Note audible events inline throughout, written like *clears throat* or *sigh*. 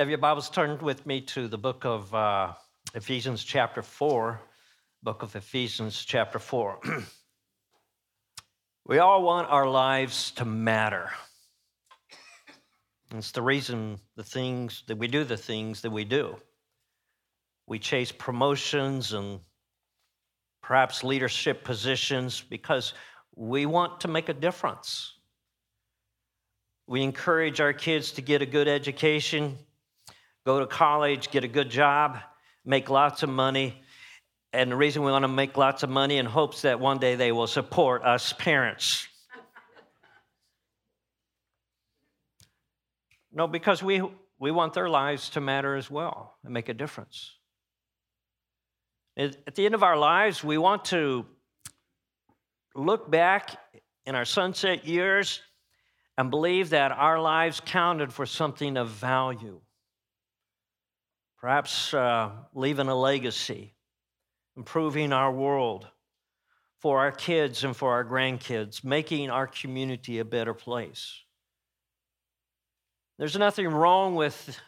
Have your Bibles turned with me to the book of uh, Ephesians, chapter 4? Book of Ephesians, chapter 4. *clears throat* we all want our lives to matter. It's the reason the things that we do the things that we do. We chase promotions and perhaps leadership positions because we want to make a difference. We encourage our kids to get a good education go to college, get a good job, make lots of money. And the reason we want to make lots of money in hopes that one day they will support us parents. no, because we, we want their lives to matter as well and make a difference. At the end of our lives, we want to look back in our sunset years and believe that our lives counted for something of value perhaps uh, leaving a legacy, improving our world for our kids and for our grandkids, making our community a better place. There's nothing wrong with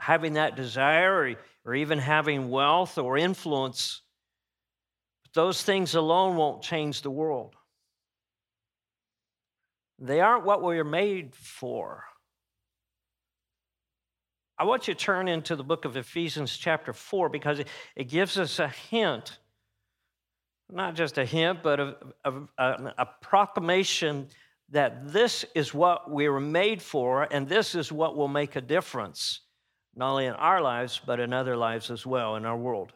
having that desire or, or even having wealth or influence. But those things alone won't change the world. They aren't what we are made for. I want you to turn into the book of Ephesians, chapter 4, because it, gives us a hint, not just a hint, but a, a, a, a proclamation that this is what we were made for, and this is what will make a difference, not only in our lives, but in other lives as well in our world.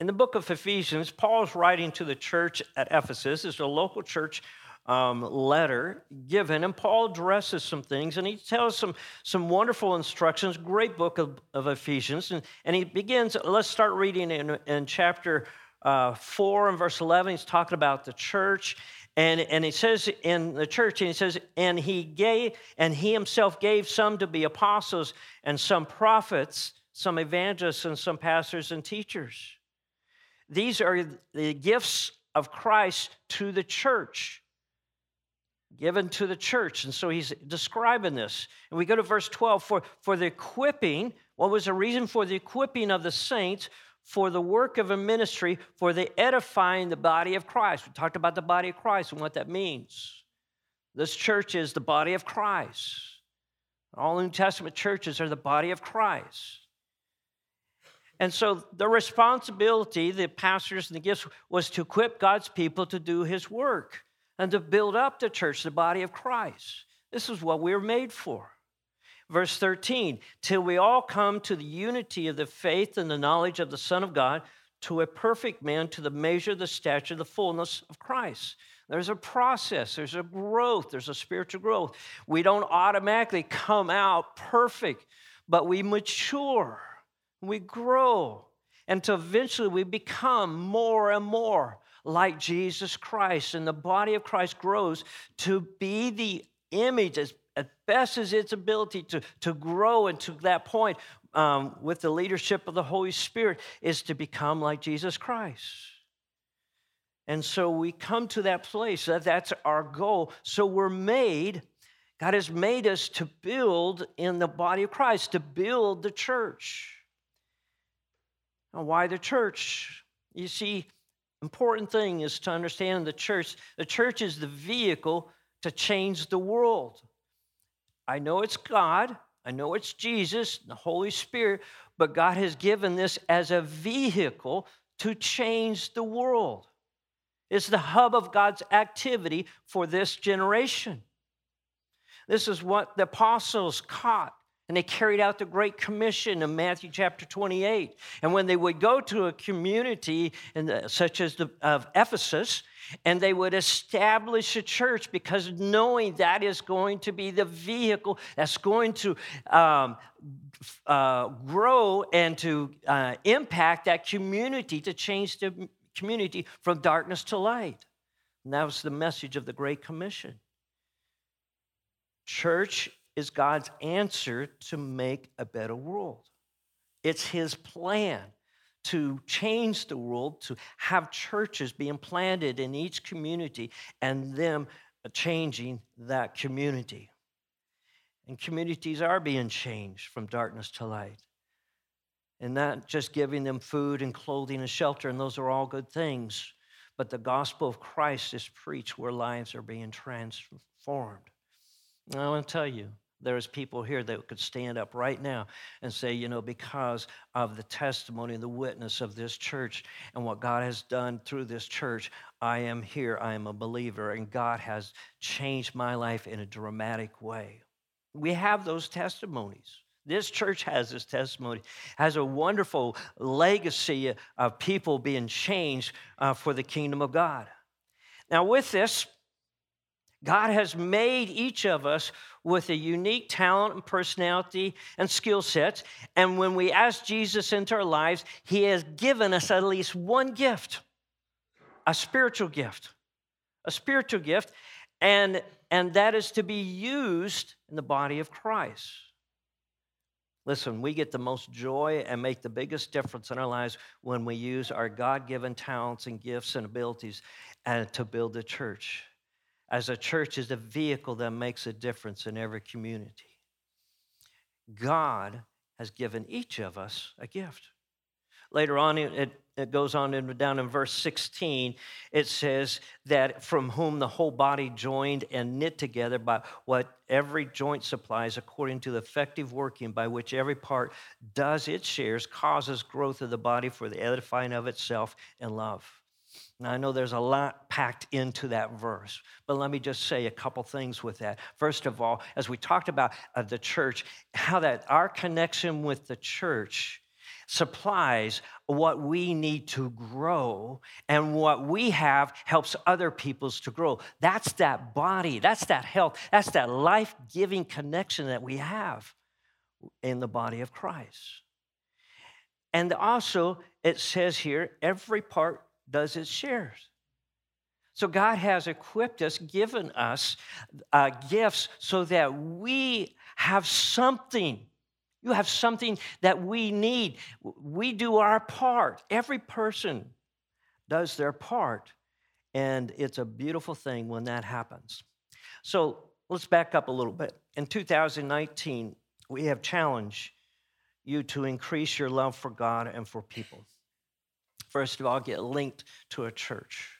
In the book of Ephesians, Paul is writing to the church at Ephesus. It's a local church um, letter given, and Paul addresses some things, and he tells some, some wonderful instructions. Great book of, of Ephesians, and, and he begins. Let's start reading in, in chapter uh, 4 and verse 11. He's talking about the church, and, and he says in the church, and he says, and he gave, and he himself gave some to be apostles, and some prophets, some evangelists, and some pastors and teachers. These are the gifts of Christ to the church given to the church. And so he's describing this. And we go to verse 12 for, for the equipping, what was the reason for the equipping of the saints for the work of a ministry, for the edifying the body of Christ? We talked about the body of Christ and what that means. This church is the body of Christ. All New Testament churches are the body of Christ. And so the responsibility, the pastors and the gifts, was to equip God's people to do his work and to build up the church, the body of Christ. This is what we were made for. Verse 13, till we all come to the unity of the faith and the knowledge of the Son of God, to a perfect man, to the measure, the stature, the fullness of Christ. There's a process, there's a growth, there's a spiritual growth. We don't automatically come out perfect, but we mature, we grow, until eventually we become more and more like Jesus Christ. And the body of Christ grows to be the image as, as best as its ability to, to grow and to that point um, with the leadership of the Holy Spirit is to become like Jesus Christ. And so we come to that place that that's our goal. So we're made, God has made us to build in the body of Christ, to build the church. Now, why the church? You see, important thing is to understand the church. The church is the vehicle to change the world. I know it's God, I know it's Jesus, the Holy Spirit, but God has given this as a vehicle to change the world. It's the hub of God's activity for this generation. This is what the apostles caught and they carried out the Great Commission in Matthew chapter 28. And when they would go to a community the, such as the, of Ephesus, and they would establish a church because knowing that is going to be the vehicle that's going to um, uh, grow and to uh, impact that community to change the community from darkness to light. And that was the message of the Great Commission. Church is God's answer to make a better world. It's His plan to change the world, to have churches being planted in each community and them changing that community. And communities are being changed from darkness to light. And not just giving them food and clothing and shelter, and those are all good things. But the gospel of Christ is preached where lives are being transformed. And I want to tell you, there's people here that could stand up right now and say, you know, because of the testimony and the witness of this church and what God has done through this church, I am here. I am a believer, and God has changed my life in a dramatic way. We have those testimonies. This church has this testimony, has a wonderful legacy of people being changed uh, for the kingdom of God. Now, with this, God has made each of us with a unique talent and personality and skill sets. And when we ask Jesus into our lives, He has given us at least one gift a spiritual gift. A spiritual gift. And, and that is to be used in the body of Christ. Listen, we get the most joy and make the biggest difference in our lives when we use our God given talents and gifts and abilities and to build the church as a church is a vehicle that makes a difference in every community. God has given each of us a gift. Later on, it, it goes on in, down in verse 16, it says that from whom the whole body joined and knit together by what every joint supplies, according to the effective working by which every part does its shares, causes growth of the body for the edifying of itself in love. Now, I know there's a lot packed into that verse, but let me just say a couple things with that. First of all, as we talked about uh, the church, how that our connection with the church supplies what we need to grow, and what we have helps other people's to grow. That's that body, that's that health, that's that life giving connection that we have in the body of Christ. And also, it says here, every part does its shares. So God has equipped us, given us uh, gifts so that we have something. You have something that we need. We do our part. Every person does their part. And it's a beautiful thing when that happens. So let's back up a little bit. In 2019, we have challenged you to increase your love for God and for people first of all, get linked to a church.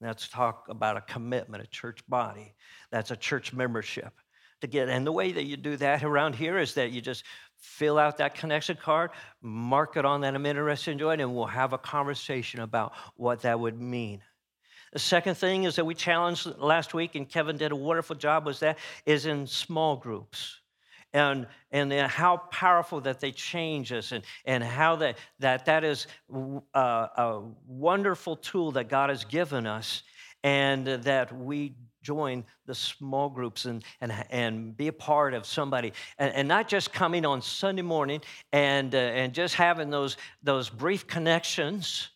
Let's talk about a commitment, a church body. That's a church membership. To get, and the way that you do that around here is that you just fill out that connection card, mark it on that I'm interested in joining, and we'll have a conversation about what that would mean. The second thing is that we challenged last week, and Kevin did a wonderful job, was that is in small groups and, and how powerful that they change us and, and how that, that, that is a, a wonderful tool that God has given us and that we join the small groups and, and, and be a part of somebody and, and not just coming on sunday morning and, uh, and just having those, those brief connections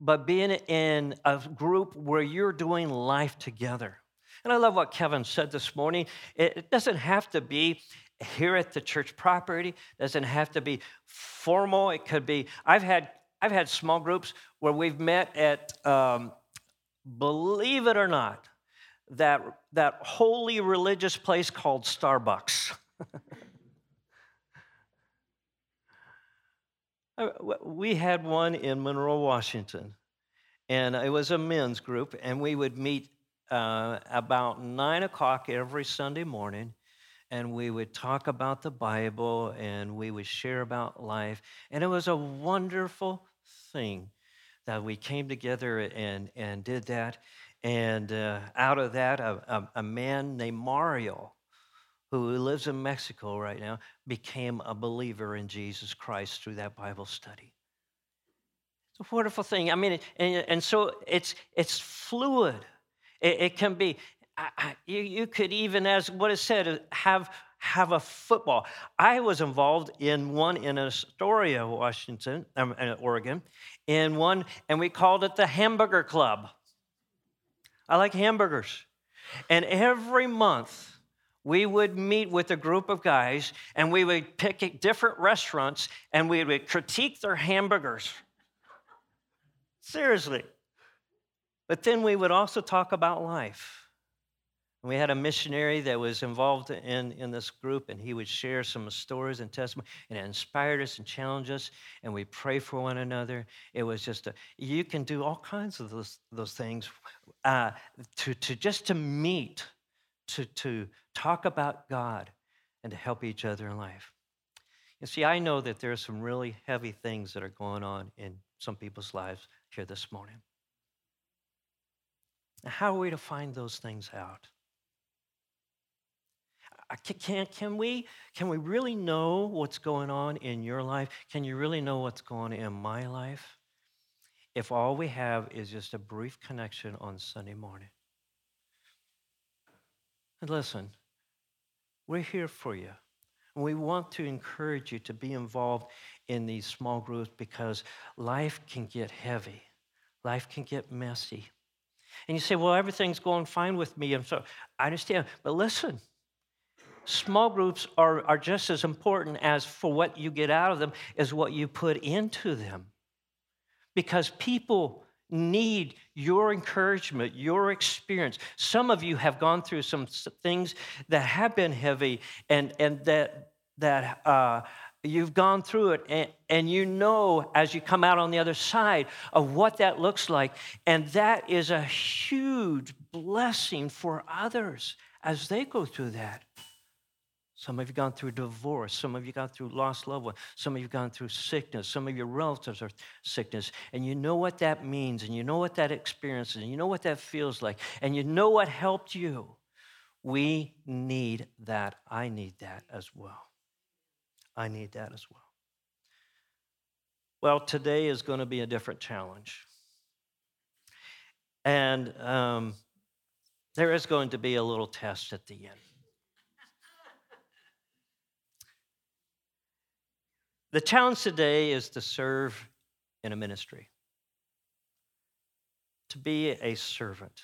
but being in a group where you're doing life together. And i love what kevin said this morning. It, it doesn't have to be here at the church property. doesn't have to be formal. It could be. I've had I've had small groups where we've met at, um, believe it or not, that that holy religious place called Starbucks. *laughs* Uh, we had one in Monroe, Washington, and it was a men's group, and we would meet uh, about nine o'clock every Sunday morning and we would talk about the Bible and we would share about life. And it was a wonderful thing that we came together and, and did that. And uh, out of that, a, a, a man named Mario, who lives in Mexico right now, became a believer in Jesus Christ through that Bible study. It's a wonderful thing. I mean, and, and so it's, it's fluid. It, it can be, You, you could even, as what is said, have have a football. I was involved in one in Astoria, Washington, um, Oregon, in one, and we called it the Hamburger Club. I like hamburgers. And every month, we would meet with a group of guys and we would pick different restaurants and we would critique their hamburgers. Seriously. But then we would also talk about life we had a missionary that was involved in, in this group, and he would share some stories and testimony, and it inspired us and challenged us, and we pray for one another. It was just a, you can do all kinds of those, those things uh, to, to just to meet, to, to talk about God, and to help each other in life. You see, I know that there are some really heavy things that are going on in some people's lives here this morning. How are we to find those things out? Can, can, we, can we really know what's going on in your life? Can you really know what's going on in my life? If all we have is just a brief connection on Sunday morning. And listen, we're here for you. And we want to encourage you to be involved in these small groups because life can get heavy, life can get messy. And you say, Well, everything's going fine with me. And so I understand. But listen, small groups are, are just as important as for what you get out of them as what you put into them. Because people need your encouragement, your experience. Some of you have gone through some things that have been heavy and, and that, that uh, you've gone through it and, and you know as you come out on the other side of what that looks like. And that is a huge blessing for others as they go through that. Some of you gone through divorce. Some of you gone through lost loved. Some of you gone through sickness. Some of your relatives are sickness. And you know what that means, and you know what that experience is, and you know what that feels like, and you know what helped you. We need that. I need that as well. I need that as well. Well, today is going to be a different challenge. And um, there is going to be a little test at the end. The challenge today is to serve in a ministry, to be a servant.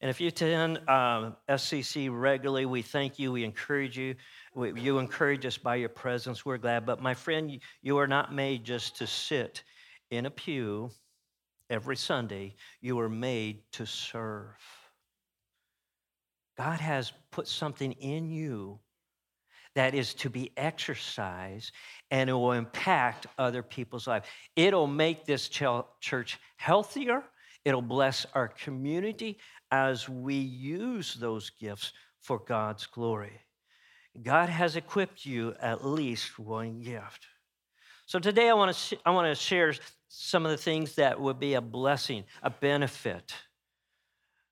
And if you attend um, SCC regularly, we thank you, we encourage you. We, you encourage us by your presence. We're glad. But my friend, you are not made just to sit in a pew every Sunday, you are made to serve. God has put something in you that is to be exercised and it will impact other people's lives. It'll make this church healthier, it'll bless our community as we use those gifts for God's glory. God has equipped you at least one gift. So today I want to I want to share some of the things that would be a blessing, a benefit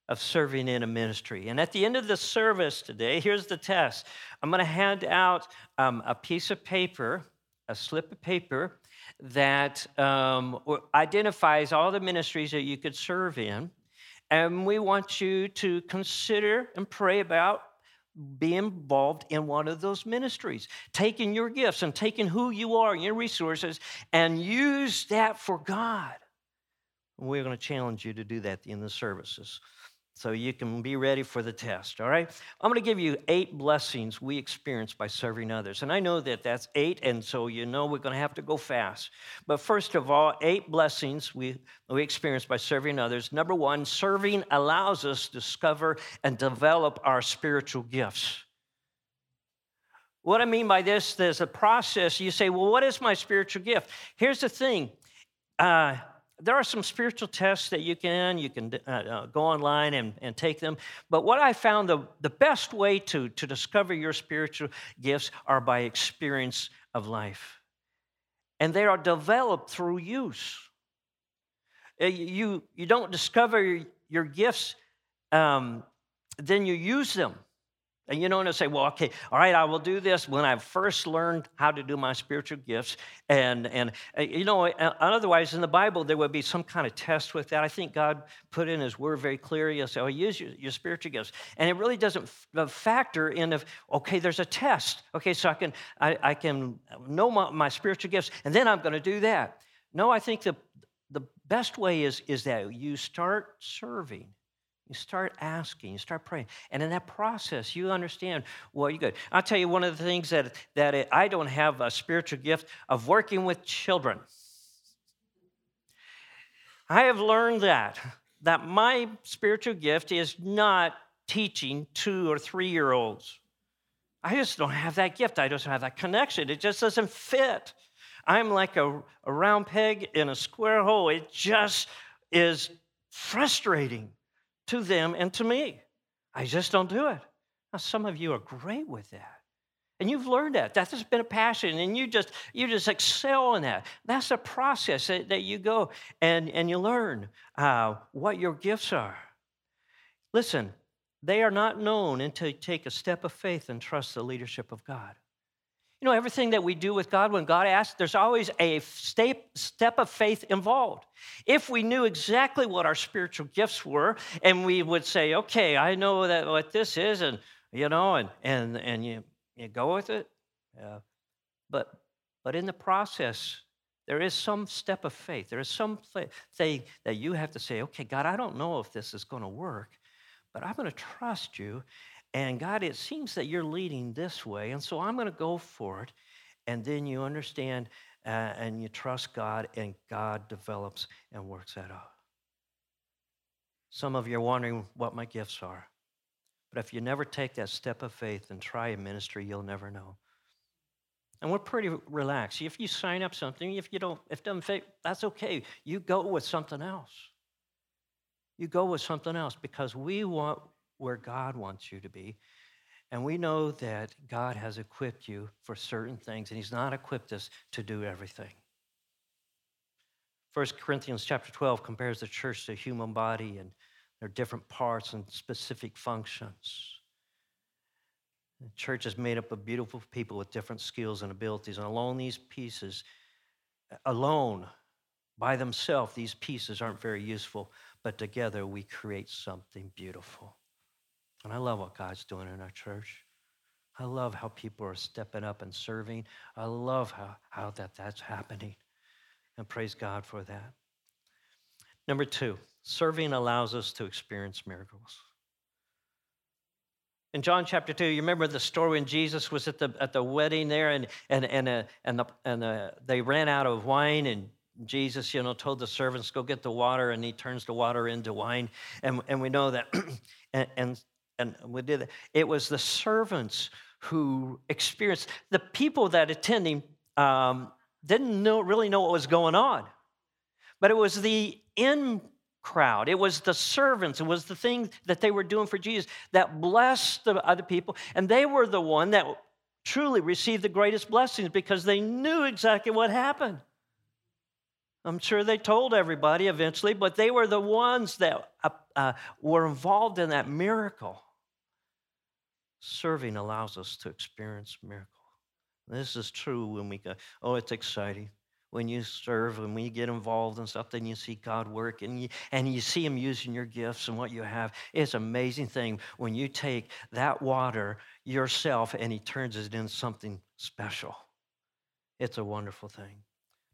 of serving in a ministry. And at the end of the service today, here's the test. I'm going to hand out um, a piece of paper, a slip of paper that um, identifies all the ministries that you could serve in. And we want you to consider and pray about being involved in one of those ministries, taking your gifts and taking who you are, and your resources, and use that for God. We're going to challenge you to do that in the services so you can be ready for the test, all right? I'm going to give you eight blessings we experience by serving others. And I know that that's eight, and so you know we're going to have to go fast. But first of all, eight blessings we, we experience by serving others. Number one, serving allows us to discover and develop our spiritual gifts. What I mean by this, there's a process. You say, well, what is my spiritual gift? Here's the thing. Uh, there are some spiritual tests that you can you can uh, uh, go online and, and take them. But what i found the, the best way to, to discover your spiritual gifts are by experience of life. And they are developed through use. Uh, you, you don't discover your, gifts um, then you use them and you know, and I say, well, okay, all right, I will do this when I first learned how to do my spiritual gifts. And, and uh, you know, otherwise in the Bible, there would be some kind of test with that. I think God put in his word very clear. He'll say, oh, use your, your spiritual gifts. And it really doesn't factor in of, okay, there's a test. Okay, so I can, I, I can know my, my spiritual gifts, and then I'm going to do that. No, I think the, the best way is, is that you start serving you start asking, you start praying. And in that process, you understand well, you good. I'll tell you one of the things that, that I don't have a spiritual gift of working with children. I have learned that, that my spiritual gift is not teaching two or three year olds. I just don't have that gift. I just don't have that connection. It just doesn't fit. I'm like a, a round peg in a square hole. It just is frustrating to them and to me. I just don't do it. Now, some of you are great with that. And you've learned that. That has been a passion, and you just you just excel in that. That's a process that, that you go and, and you learn uh, what your gifts are. Listen, they are not known until you take a step of faith and trust the leadership of God. You know, everything that we do with God, when God asks, there's always a step, of faith involved. If we knew exactly what our spiritual gifts were, and we would say, okay, I know that what this is, and you know, and and and you you go with it. Yeah. But but in the process, there is some step of faith. There is some thing that you have to say, okay, God, I don't know if this is going to work, but I'm going to trust you. And God, it seems that you're leading this way. And so I'm going to go for it. And then you understand uh, and you trust God, and God develops and works that out. Some of you are wondering what my gifts are. But if you never take that step of faith and try a ministry, you'll never know. And we're pretty relaxed. If you sign up something, if you don't, if it doesn't fit, that's okay. You go with something else. You go with something else because we want where God wants you to be. And we know that God has equipped you for certain things, and He's not equipped us to do everything. 1 Corinthians chapter 12 compares the church to a human body and their different parts and specific functions. The church is made up of beautiful people with different skills and abilities, and alone these pieces, alone by themselves, these pieces aren't very useful, but together we create something beautiful. And I love what God's doing in our church. I love how people are stepping up and serving. I love how, how that, that's happening. And praise God for that. Number two, serving allows us to experience miracles. In John chapter 2, you remember the story when Jesus was at the, at the wedding there and, and, and, uh, and, the, and uh, they ran out of wine and Jesus, you know, told the servants, go get the water, and he turns the water into wine. And, and we know that, *clears throat* and, and, and we did it. It was the servants who experienced, the people that attending um, didn't know, really know what was going on. But it was the in crowd, it was the servants, it was the thing that they were doing for Jesus that blessed the other people. And they were the one that truly received the greatest blessings because they knew exactly what happened. I'm sure they told everybody eventually, but they were the ones that uh, uh, were involved in that miracle. Serving allows us to experience miracle. This is true when we go, oh, it's exciting. When you serve and when you get involved and stuff, then you see God work and you, and you see Him using your gifts and what you have. It's an amazing thing when you take that water yourself and He turns it into something special. It's a wonderful thing.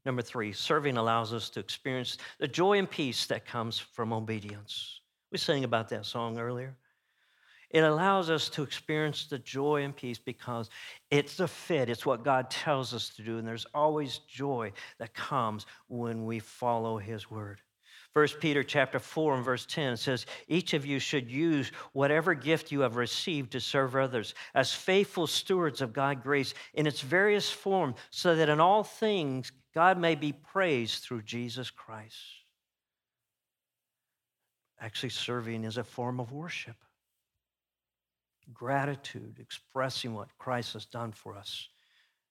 Number three, serving allows us to experience the joy and peace that comes from obedience. We sang about that song earlier. It allows us to experience the joy and peace because it's a fit. It's what God tells us to do. And there's always joy that comes when we follow his word. First Peter chapter 4 and verse 10 says, Each of you should use whatever gift you have received to serve others as faithful stewards of God's grace in its various form, so that in all things God may be praised through Jesus Christ. Actually, serving is a form of worship. Gratitude, expressing what Christ has done for us,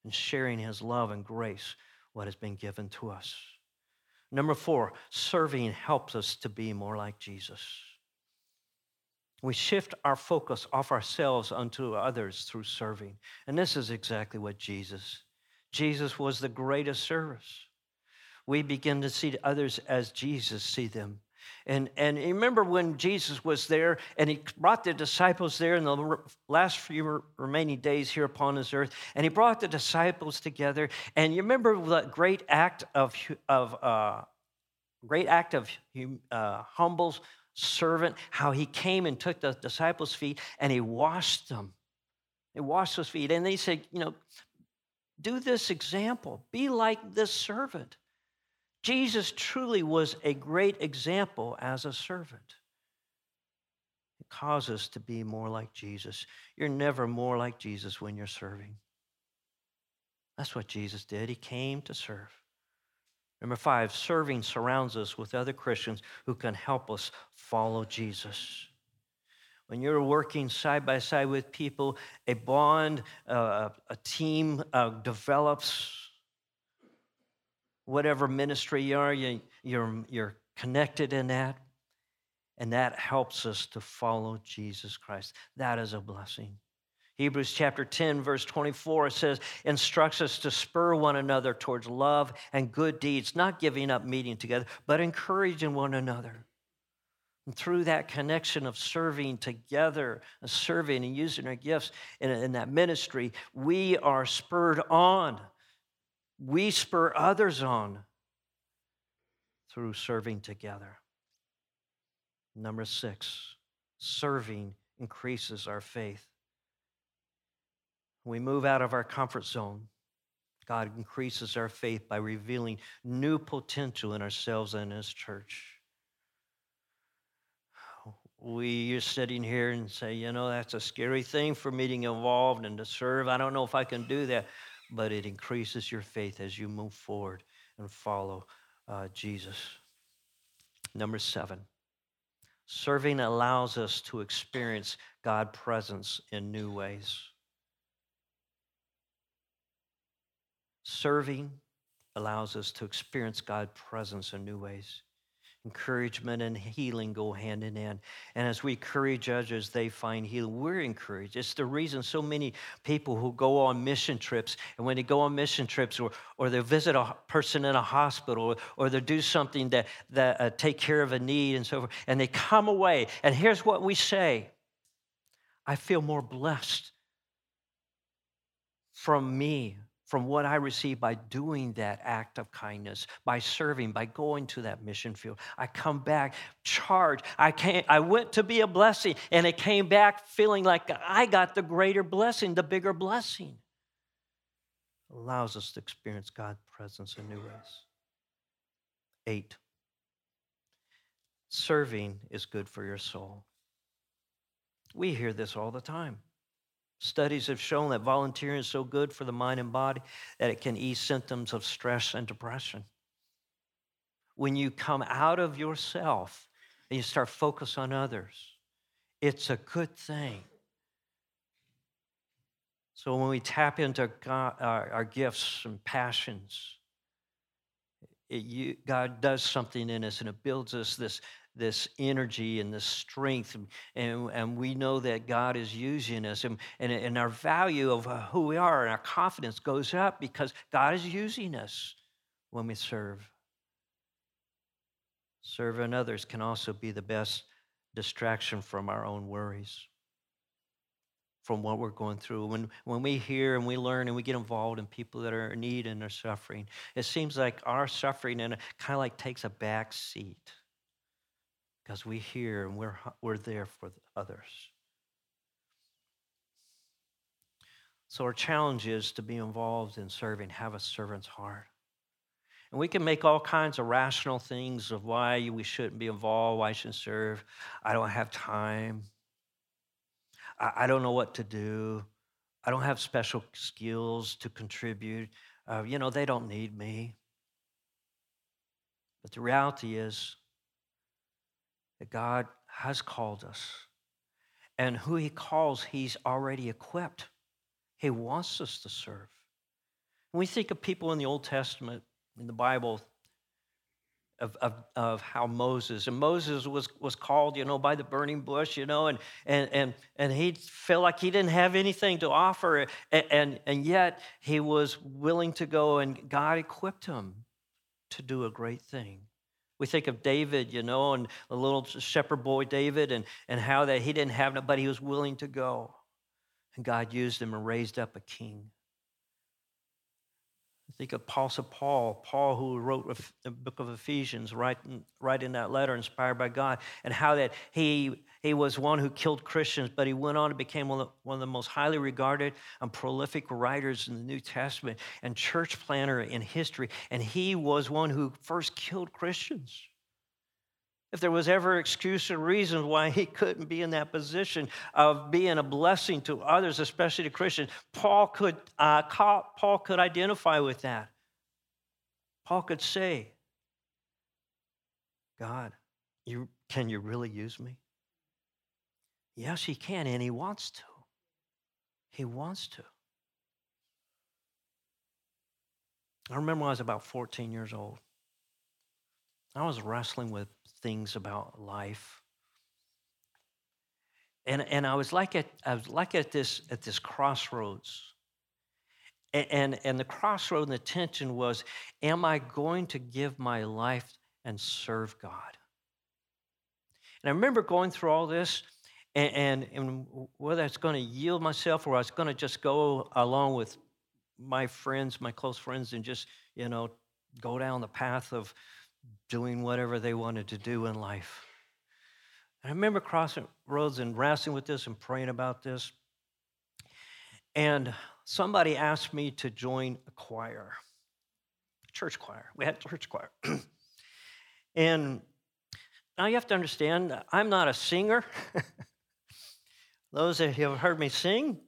and sharing his love and grace, what has been given to us. Number four, serving helps us to be more like Jesus. We shift our focus off ourselves onto others through serving. And this is exactly what Jesus Jesus was the greatest service. We begin to see others as Jesus see them. And, and remember when Jesus was there and he brought the disciples there in the last few remaining days here upon this earth, and he brought the disciples together. And you remember the great act of, of uh, great act of uh, humble servant, how he came and took the disciples' feet and he washed them. He washed those feet. And they said, you know, do this example. Be like this servant. Jesus truly was a great example as a servant. cause us to be more like Jesus. You're never more like Jesus when you're serving. That's what Jesus did. He came to serve. Number five, serving surrounds us with other Christians who can help us follow Jesus. When you're working side by side with people, a bond, uh, a team uh, develops. Whatever ministry you are, you, you're, you're connected in that. And that helps us to follow Jesus Christ. That is a blessing. Hebrews chapter 10, verse 24 says, instructs us to spur one another towards love and good deeds, not giving up meeting together, but encouraging one another. And through that connection of serving together, serving and using our gifts in, in that ministry, we are spurred on. We spur others on through serving together. Number six, serving increases our faith. we move out of our comfort zone, God increases our faith by revealing new potential in ourselves and His church. We are sitting here and say, you know, that's a scary thing for me to get involved and to serve. I don't know if I can do that, but it increases your faith as you move forward and follow uh, Jesus. Number seven, Serving allows us to experience God's presence in new ways. Serving allows us to experience God's presence in new ways. Encouragement and healing go hand in hand. And as we encourage others, they find healing. We're encouraged. It's the reason so many people who go on mission trips, and when they go on mission trips or, or they visit a person in a hospital or, they do something that, that uh, take care of a need and so forth, and they come away, and here's what we say I feel more blessed from me from what I received by doing that act of kindness, by serving, by going to that mission field. I come back charged. I came, I went to be a blessing, and it came back feeling like I got the greater blessing, the bigger blessing. Allows us to experience God's presence in new ways. Eight. Serving is good for your soul. We hear this all the time. Studies have shown that volunteering is so good for the mind and body that it can ease symptoms of stress and depression. When you come out of yourself and you start focus on others, it's a good thing. So when we tap into God, our, our, gifts and passions, it, you, God does something in us and it builds us this this energy and this strength. And, and we know that God is using us. And, and, and our value of uh, who we are and our confidence goes up because God is using us when we serve. Serving others can also be the best distraction from our own worries, from what we're going through. When, when we hear and we learn and we get involved in people that are in need and are suffering, it seems like our suffering and kind of like takes a back seat because we hear and we're, we're there for others. So, our challenge is to be involved in serving, have a servant's heart. And we can make all kinds of rational things of why we shouldn't be involved, why I shouldn't serve. I don't have time. I, I don't know what to do. I don't have special skills to contribute. Uh, you know, they don't need me. But the reality is, that God has called us. And who He calls, He's already equipped. He wants us to serve. When we think of people in the Old Testament, in the Bible, of, of, of how Moses, and Moses was, was called, you know, by the burning bush, you know, and, and, and, and he felt like he didn't have anything to offer, and, and, and yet he was willing to go, and God equipped him to do a great thing. We think of David, you know, and the little shepherd boy David, and, and how that he didn't have nobody, he was willing to go. And God used him and raised up a king. I Think of Paul, Apostle Paul, Paul who wrote the book of Ephesians, right in that letter, inspired by God, and how that he, he was one who killed Christians, but he went on and became one of, the, one of the most highly regarded and prolific writers in the New Testament and church planner in history. And he was one who first killed Christians. if there was ever excuse or reason why he couldn't be in that position of being a blessing to others, especially to Christians, Paul could, uh, Paul could identify with that. Paul could say, God, you, can you really use me? Yes, he can, and he wants to. He wants to. I remember I was about 14 years old. I was wrestling with things about life. And, and I was like at I was like at this at this crossroads. And, and, and the crossroad and the tension was, am I going to give my life and serve God? And I remember going through all this and, and, and whether it's going to yield myself or I was going to just go along with my friends, my close friends, and just, you know, go down the path of doing whatever they wanted to do in life. And I remember crossing roads and wrestling with this and praying about this. And somebody asked me to join a choir, church choir. We had church choir. *clears throat* and now you have to understand, I'm not a singer. *laughs* Those that have heard me sing,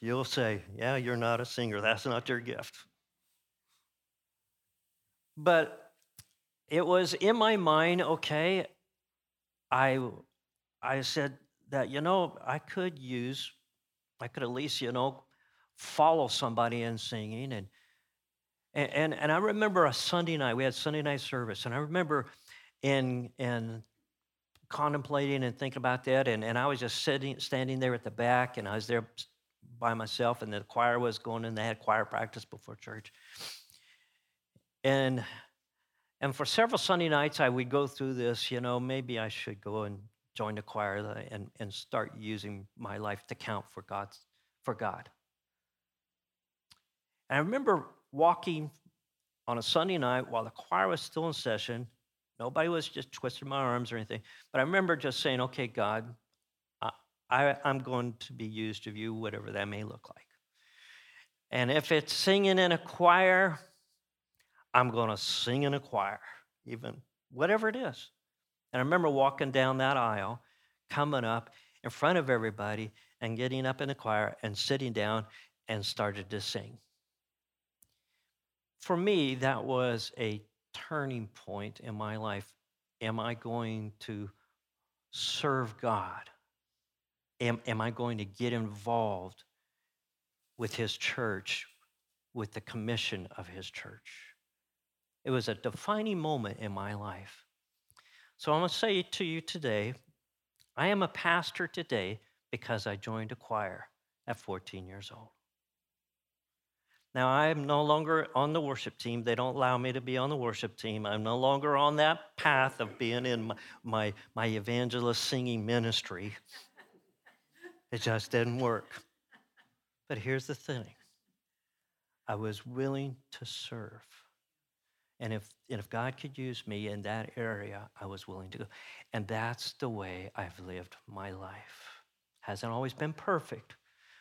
you'll say, Yeah, you're not a singer. That's not your gift. But it was in my mind, okay, I, I said that, you know, I could use, I could at least, you know, follow somebody in singing. And, and, and I remember a Sunday night, we had Sunday night service, and I remember in, in contemplating and thinking about that, and, and I was just sitting, standing there at the back, and I was there by myself, and the choir was going in. They had choir practice before church. And and for several Sunday nights, I would go through this, you know, maybe I should go and join the choir and, and start using my life to count for God's for God. And I remember walking on a Sunday night while the choir was still in session. Nobody was just twisting my arms or anything. But I remember just saying, okay, God, I, I'm going to be used of you, whatever that may look like. And if it's singing in a choir, I'm going to sing in a choir, even whatever it is. And I remember walking down that aisle, coming up in front of everybody and getting up in the choir and sitting down and started to sing. For me, that was a turning point in my life. Am I going to serve God? Am, am I going to get involved with His church, with the commission of His church? It was a defining moment in my life. So I'm going to say to you today I am a pastor today because I joined a choir at 14 years old. Now, I am no longer on the worship team. They don't allow me to be on the worship team. I'm no longer on that path of being in my, my, my evangelist singing ministry. it just didn't work. But here's the thing I was willing to serve. And if, and if God could use me in that area, I was willing to go. And that's the way I've lived my life. Hasn't always been perfect.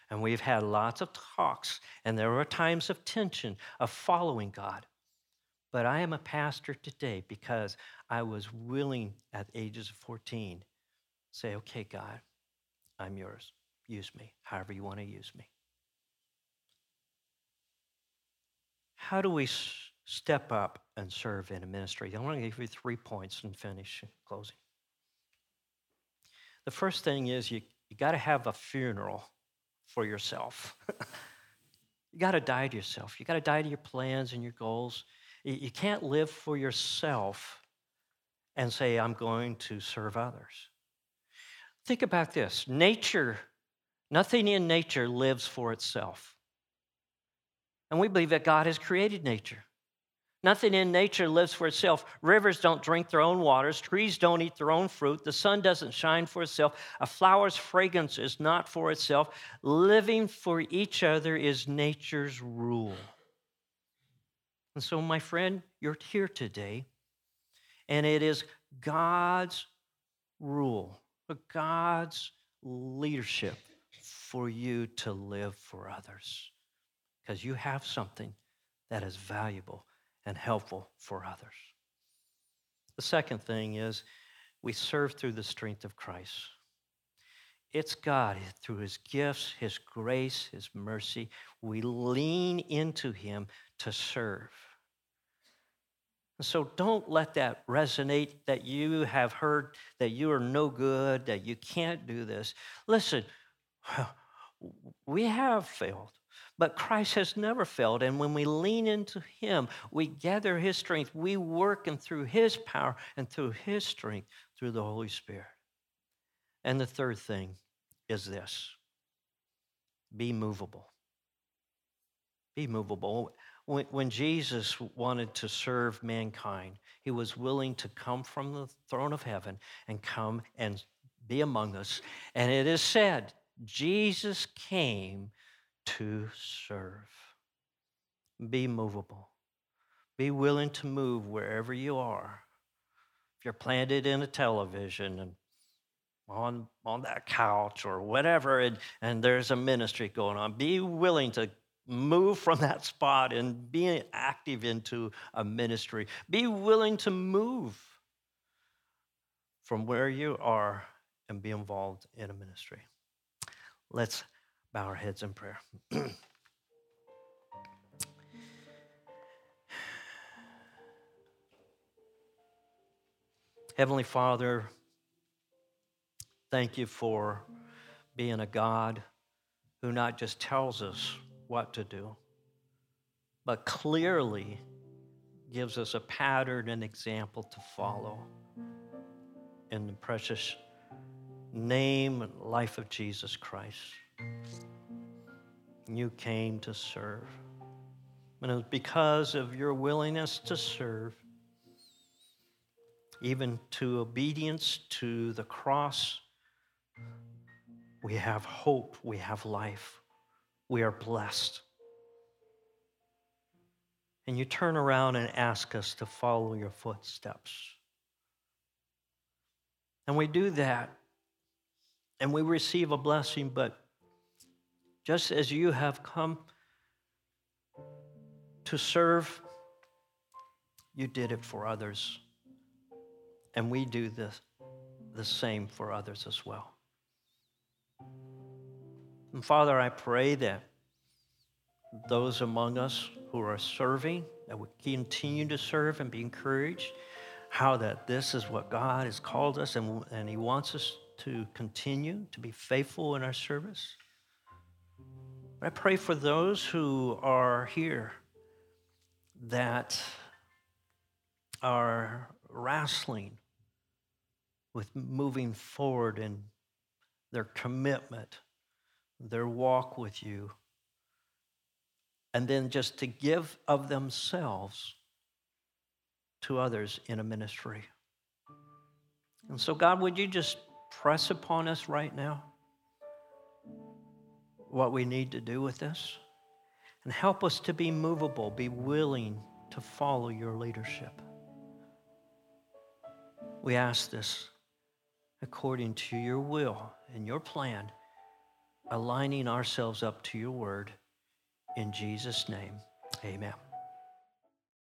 And we've had lots of talks, and there were times of tension of following God. But I am a pastor today because I was willing at ages of 14 say, okay, God, I'm yours. Use me however you want to use me. How do we step up and serve in a ministry. I want to give you three points and finish closing. The first thing is you, you got to have a funeral for yourself. *laughs* you got to die to yourself. You got to die to your plans and your goals. You, you can't live for yourself and say, I'm going to serve others. Think about this nature, nothing in nature lives for itself. And we believe that God has created nature. Nothing in nature lives for itself. Rivers don't drink their own waters. Trees don't eat their own fruit. The sun doesn't shine for itself. A flower's fragrance is not for itself. Living for each other is nature's rule. And so, my friend, you're here today, and it is God's rule, God's leadership for you to live for others because you have something that is valuable and helpful for others. The second thing is we serve through the strength of Christ. It's God through his gifts, his grace, his mercy. We lean into him to serve. So don't let that resonate that you have heard that you are no good, that you can't do this. Listen, *sighs* we have failed, but Christ has never failed. And when we lean into Him, we gather His strength. We work and through His power and through His strength through the Holy Spirit. And the third thing is this be movable. Be movable. When, when Jesus wanted to serve mankind, he was willing to come from the throne of heaven and come and be among us. And it is said, Jesus came to serve. Be movable. Be willing to move wherever you are. If you're planted in a television and on, on that couch or whatever, and, and there's a ministry going on, be willing to move from that spot and be active into a ministry. Be willing to move from where you are and be involved in a ministry. Let's bow our heads in prayer. *clears throat* Heavenly Father, thank you for being a God who not just tells us what to do, but clearly gives us a pattern and example to follow in the precious name and life of Jesus Christ. You came to serve. And it was because of your willingness to serve, even to obedience to the cross, we have hope, we have life, we are blessed. And you turn around and ask us to follow your footsteps. And we do that and we receive a blessing, but just as you have come to serve, you did it for others. And we do the, the same for others as well. And Father, I pray that those among us who are serving, that we continue to serve and be encouraged, how that this is what God has called us and, and He wants us to continue to be faithful in our service. I pray for those who are here that are wrestling with moving forward in their commitment, their walk with you, and then just to give of themselves to others in a ministry. And so, God, would you just press upon us right now what we need to do with this and help us to be movable, be willing to follow your leadership. We ask this according to your will and your plan, aligning ourselves up to your word. In Jesus' name, amen.